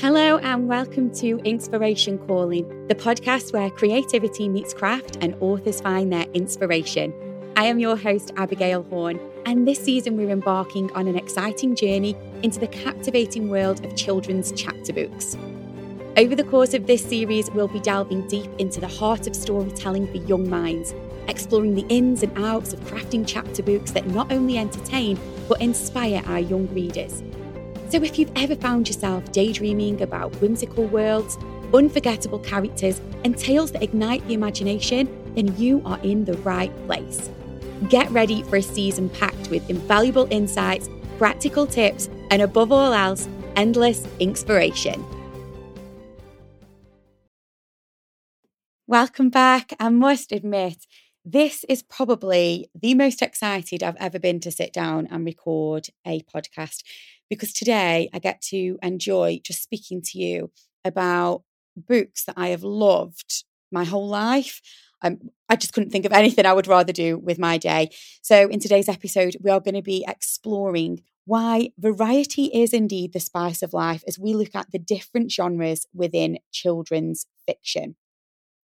Hello, and welcome to Inkspiration Calling, the podcast where creativity meets craft and authors find their inspiration. I am your host, Abigail Horne, and this season we're embarking on an exciting journey into the captivating world of children's chapter books. Over the course of this series, we'll be delving deep into the heart of storytelling for young minds, exploring the ins and outs of crafting chapter books that not only entertain but inspire our young readers. So, if you've ever found yourself daydreaming about whimsical worlds, unforgettable characters, and tales that ignite the imagination, then you are in the right place. Get ready for a season packed with invaluable insights, practical tips, and above all else, endless inspiration. Welcome back. I must admit, this is probably the most excited I've ever been to sit down and record a podcast because today I get to enjoy just speaking to you about books that I have loved my whole life. Um, I just couldn't think of anything I would rather do with my day. So, in today's episode, we are going to be exploring why variety is indeed the spice of life as we look at the different genres within children's fiction.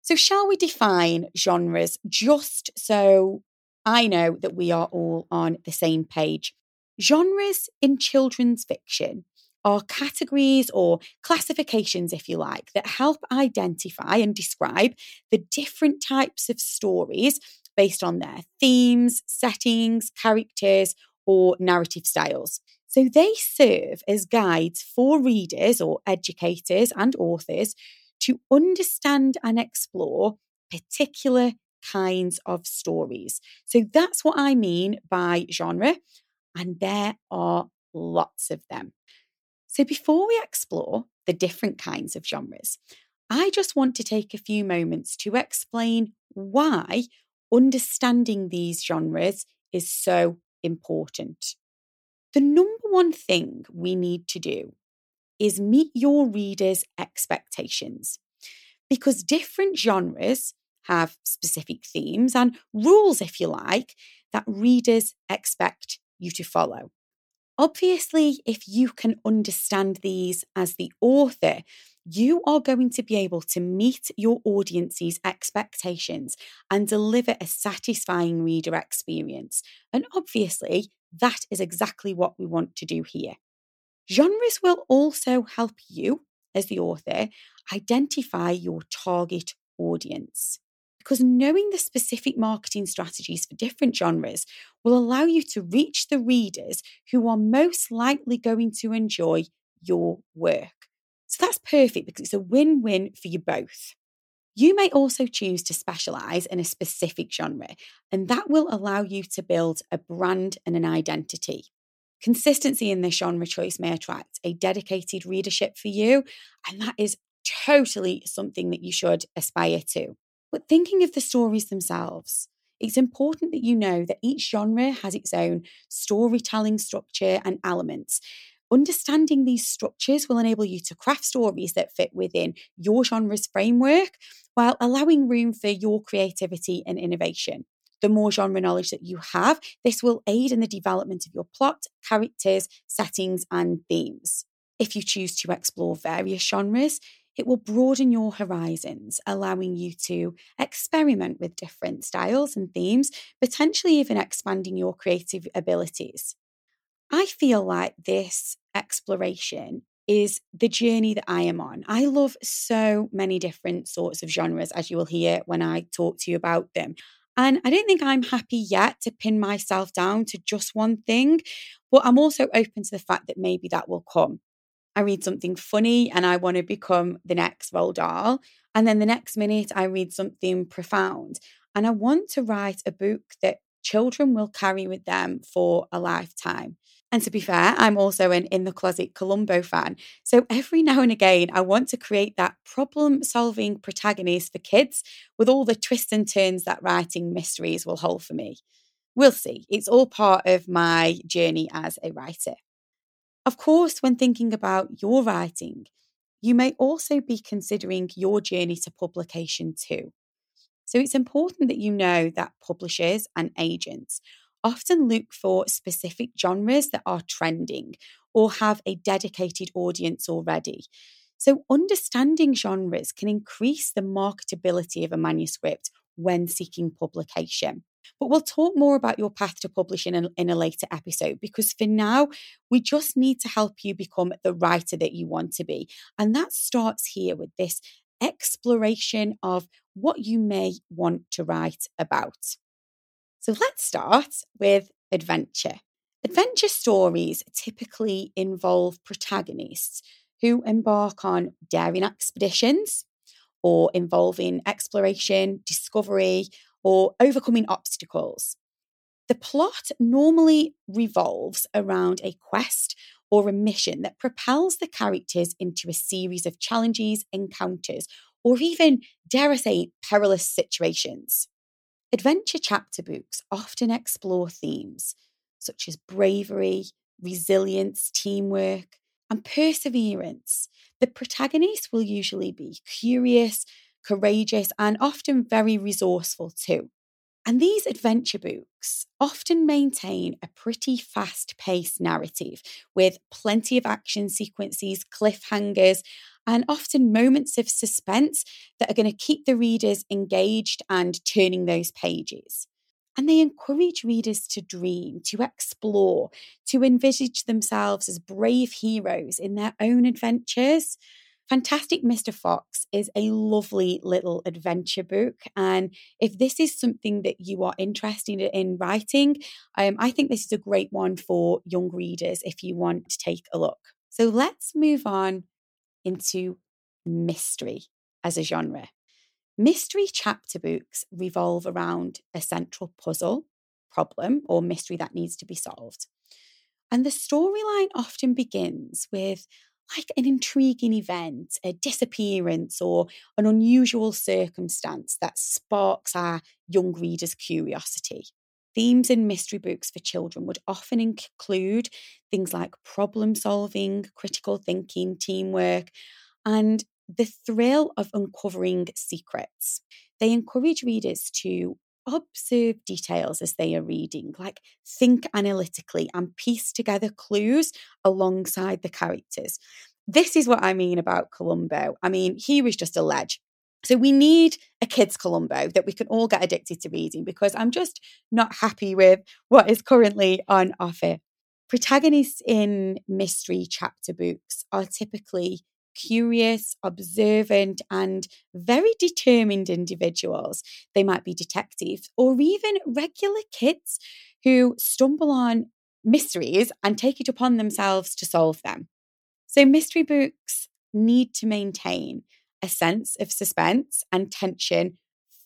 So, shall we define genres just so I know that we are all on the same page? Genres in children's fiction are categories or classifications, if you like, that help identify and describe the different types of stories based on their themes, settings, characters, or narrative styles. So they serve as guides for readers or educators and authors to understand and explore particular kinds of stories. So that's what I mean by genre and there are lots of them. Mm. So, before we explore the different kinds of genres, I just want to take a few moments to explain why understanding these genres is so important. The number one thing we need to do is meet your readers' expectations because different genres have specific themes and rules, if you like, that readers expect you to follow. Obviously, if you can understand these as the author, you are going to be able to meet your audience's expectations and deliver a satisfying reader experience. And obviously, that is exactly what we want to do here. Genres will also help you, as the author, identify your target audience because knowing the specific marketing strategies for different genres will allow you to reach the readers who are most likely going to enjoy your work. So that's perfect because it's a win win for you both. You may also choose to specialize in a specific genre, and that will allow you to build a brand and an identity. Consistency in this genre choice may attract a dedicated readership for you, and that is totally something that you should aspire to. But thinking of the stories themselves, it's important that you know that each genre has its own storytelling structure and elements. Understanding these structures will enable you to craft stories that fit within your genre's framework while allowing room for your creativity and innovation. The more genre knowledge that you have, this will aid in the development of your plot, characters, settings, and themes. If you choose to explore various genres, it will broaden your horizons, allowing you to experiment with different styles and themes, potentially even expanding your creative abilities. I feel like this exploration is the journey that I am on. I love so many different sorts of genres, as you will hear when I talk to you about them. And I don't think I'm happy yet to pin myself down to just one thing, but I'm also open to the fact that maybe that will come. I read something funny and I want to become the next Roald Dahl. And then the next minute, I read something profound. And I want to write a book that children will carry with them for a lifetime. And to be fair, I'm also an in the closet Columbo fan. So every now and again, I want to create that problem solving protagonist for kids with all the twists and turns that writing mysteries will hold for me. We'll see. It's all part of my journey as a writer. Of course, when thinking about your writing, you may also be considering your journey to publication too. So it's important that you know that publishers and agents often look for specific genres that are trending or have a dedicated audience already. So, understanding genres can increase the marketability of a manuscript when seeking publication. But we'll talk more about your path to publishing in, in, a later episode because for now, we just need to help you become the writer that you want to be. And that starts here with this exploration of what you may want to write about. So let's start with adventure. Adventure stories typically involve protagonists who embark on daring expeditions or involving exploration, discovery, or overcoming obstacles. The plot normally revolves around a quest or a mission that propels the characters into a series of challenges, encounters, or even, dare I say, perilous situations. Adventure chapter books often explore themes such as bravery, resilience, teamwork, and perseverance. The protagonist will usually be curious, courageous, and often very resourceful too. And these adventure books often maintain a pretty fast paced narrative with plenty of action sequences, cliffhangers, and often moments of suspense that are going to keep the readers engaged and turning those pages. And they encourage readers to dream, to explore, to envisage themselves as brave heroes in their own adventures. Fantastic Mr. Fox is a lovely little adventure book. And if this is something that you are interested in writing, um, I think this is a great one for young readers if you want to take a look. So let's move on into mystery as a genre. Mystery chapter books revolve around a central puzzle, problem, or mystery that needs to be solved. And the storyline often begins with like an intriguing event, a disappearance, or an unusual circumstance that sparks our young reader's curiosity. Themes in mystery books for children would often include things like problem solving, critical thinking, teamwork, and the thrill of uncovering secrets. They encourage readers to observe details as they are reading, like think analytically and piece together clues alongside the characters. This is what I mean about Columbo. I mean, he was just a ledge. So we need a kids Columbo that we can all get addicted to reading because I'm just not happy with what is currently on offer. Protagonists in mystery chapter books are typically curious, observant, and very determined individuals. They might be detectives or even regular kids who stumble on mysteries and take it upon themselves to solve them. So, mystery books need to maintain a sense of suspense and tension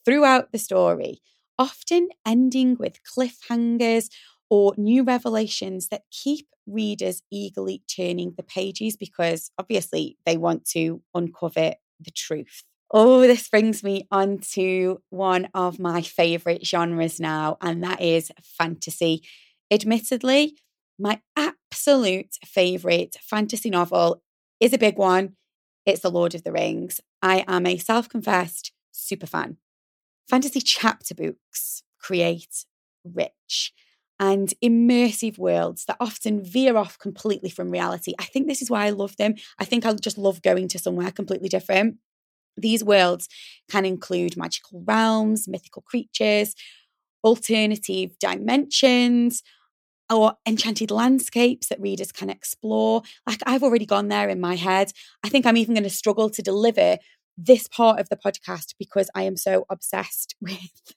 throughout the story, often ending with cliffhangers or new revelations that keep readers eagerly turning the pages because obviously they want to uncover the truth. Oh, this brings me on to one of my favourite genres now, and that is fantasy. Admittedly, my absolute favourite fantasy novel is a big one. It's The Lord of the Rings. I am a self confessed super fan. Fantasy chapter books create rich and immersive worlds that often veer off completely from reality. I think this is why I love them. I think I just love going to somewhere completely different. These worlds can include magical realms, mythical creatures, alternative dimensions, or enchanted landscapes that readers can explore. Like I've already gone there in my head. I think I'm even going to struggle to deliver this part of the podcast because I am so obsessed with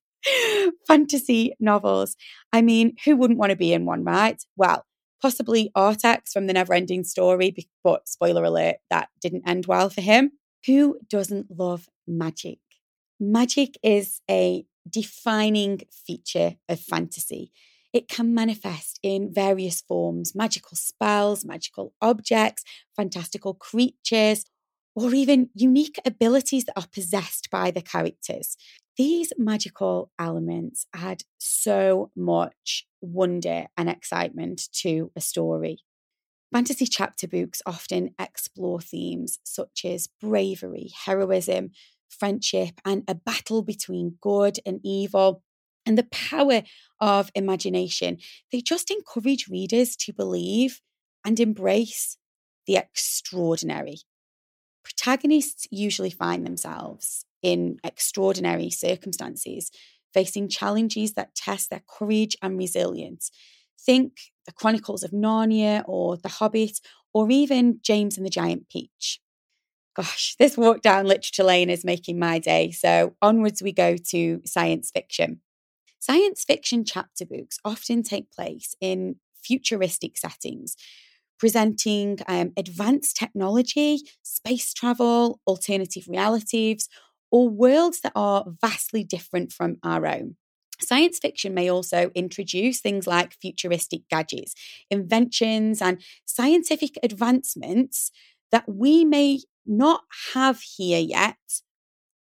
fantasy novels. I mean, who wouldn't want to be in one, right? Well, possibly Artax from the Neverending Story, but spoiler alert, that didn't end well for him. Who doesn't love magic? Magic is a defining feature of fantasy. It can manifest in various forms magical spells, magical objects, fantastical creatures, or even unique abilities that are possessed by the characters. These magical elements add so much wonder and excitement to a story. Fantasy chapter books often explore themes such as bravery, heroism, friendship, and a battle between good and evil, and the power of imagination. They just encourage readers to believe and embrace the extraordinary. Protagonists usually find themselves in extraordinary circumstances, facing challenges that test their courage and resilience. Think the Chronicles of Narnia or The Hobbit, or even James and the Giant Peach. Gosh, this walk down literature lane is making my day. So onwards we go to science fiction. Science fiction chapter books often take place in futuristic settings, presenting um, advanced technology, space travel, alternative realities, or worlds that are vastly different from our own. Science fiction may also introduce things like futuristic gadgets, inventions, and scientific advancements that we may not have here yet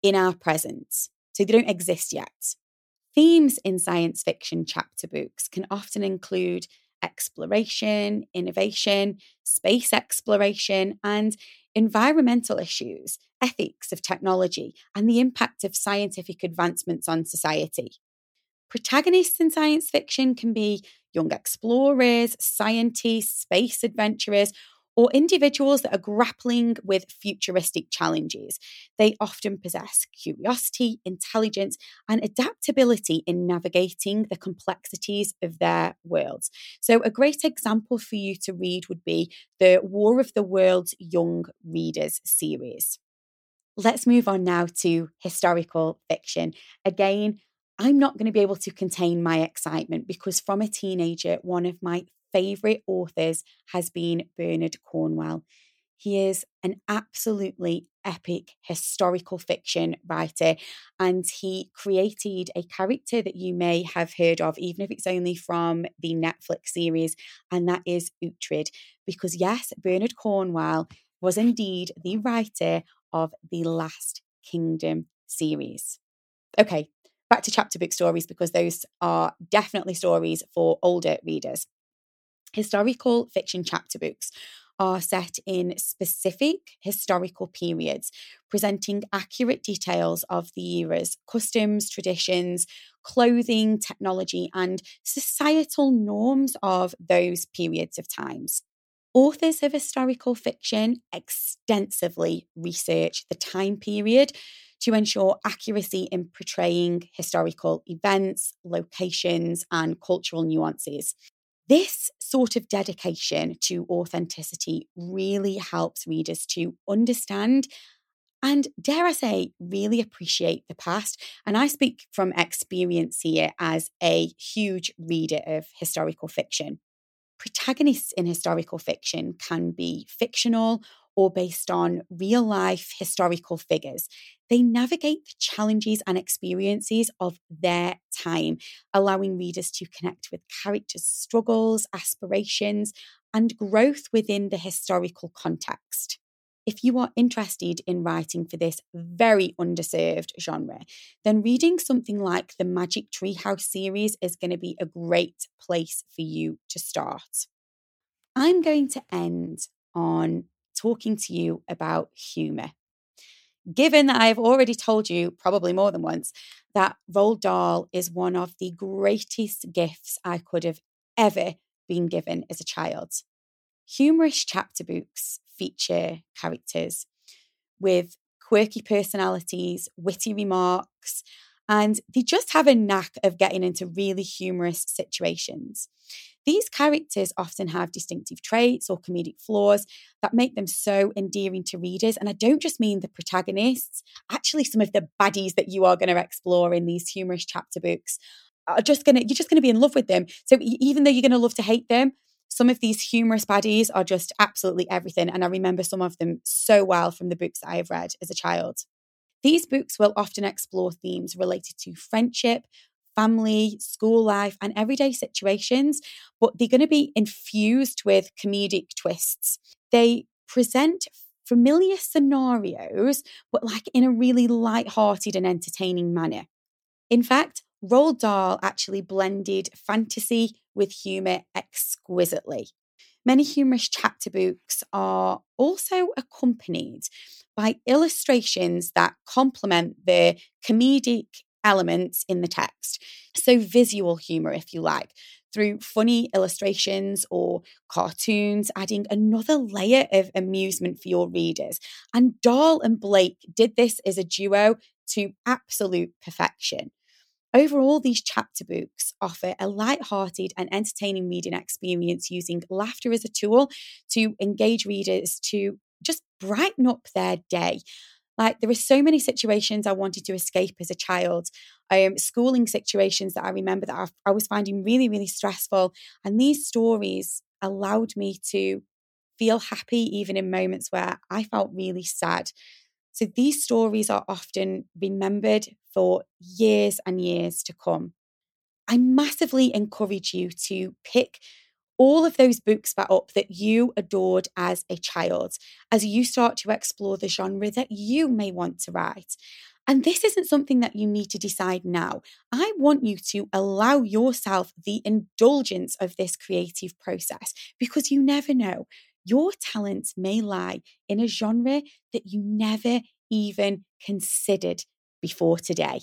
in our present. So they don't exist yet. Themes in science fiction chapter books can often include exploration, innovation, space exploration, and environmental issues, ethics of technology, and the impact of scientific advancements on society. Protagonists in science fiction can be young explorers, scientists, space adventurers, or individuals that are grappling with futuristic challenges. They often possess curiosity, intelligence, and adaptability in navigating the complexities of their worlds. So, a great example for you to read would be the War of the Worlds Young Readers series. Let's move on now to historical fiction. Again, I'm not going to be able to contain my excitement because from a teenager, one of my favourite authors has been Bernard Cornwell. He is an absolutely epic historical fiction writer, and he created a character that you may have heard of, even if it's only from the Netflix series, and that is Uhtred. Because, yes, Bernard Cornwell was indeed the writer of the Last Kingdom series. Okay, back to chapter book stories because those are definitely stories for older readers. Historical fiction chapter books are set in specific historical periods, presenting accurate details of the era's customs, traditions, clothing, technology, and societal norms of those periods of times. Authors of historical fiction extensively research the time period to ensure accuracy in portraying historical events, locations, and cultural nuances. This sort of dedication to authenticity really helps readers to understand and, dare I say, really appreciate the past. And I speak from experience here as a huge reader of historical fiction. Protagonists in historical fiction can be fictional or based on real life historical figures. They navigate the challenges and experiences of their time, allowing readers to connect with characters' struggles, aspirations, and growth within the historical context. If you are interested in writing for this very underserved genre, then reading something like the Magic Treehouse series is going to be a great place for you to start. I'm going to end on talking to you about humour. Given that I have already told you, probably more than once, that Roald Dahl is one of the greatest gifts I could have ever been given as a child. Humorous chapter books feature characters with quirky personalities, witty remarks, and they just have a knack of getting into really humorous situations. These characters often have distinctive traits or comedic flaws that make them so endearing to readers. And I don't just mean the protagonists, actually, some of the baddies that you are going to explore in these humorous chapter books are just going to, you're just going to be in love with them. So even though you're going to love to hate them, some of these humorous baddies are just absolutely everything. And I remember some of them so well from the books that I have read as a child. These books will often explore themes related to friendship, family, school life, and everyday situations, but they're going to be infused with comedic twists. They present familiar scenarios, but like in a really light-hearted and entertaining manner. In fact, Roald Dahl actually blended fantasy with humour exquisitely. Many humorous chapter books are also accompanied by illustrations that complement the comedic elements in the text. So, visual humor, if you like, through funny illustrations or cartoons, adding another layer of amusement for your readers. And Dahl and Blake did this as a duo to absolute perfection. Overall, these chapter books offer a light-hearted and entertaining reading experience using laughter as a tool to engage readers to just brighten up their day. Like there are so many situations I wanted to escape as a child, um, schooling situations that I remember that I, I was finding really, really stressful. And these stories allowed me to feel happy even in moments where I felt really sad. So these stories are often remembered for years and years to come. I massively encourage you to pick all of those books back up that you adored as a child as you start to explore the genre that you may want to write. And this isn't something that you need to decide now. I want you to allow yourself the indulgence of this creative process because you never know. Your talents may lie in a genre that you never even considered before today.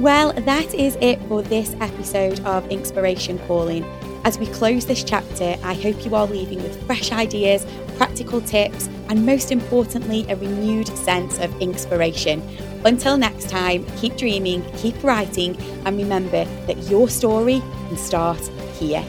Well, that is it for this episode of Inkspiration Calling. As we close this chapter, I hope you are leaving with fresh ideas, practical tips, and most importantly, a renewed sense of inspiration. Until next time, keep dreaming, keep writing, and remember that your story can start here.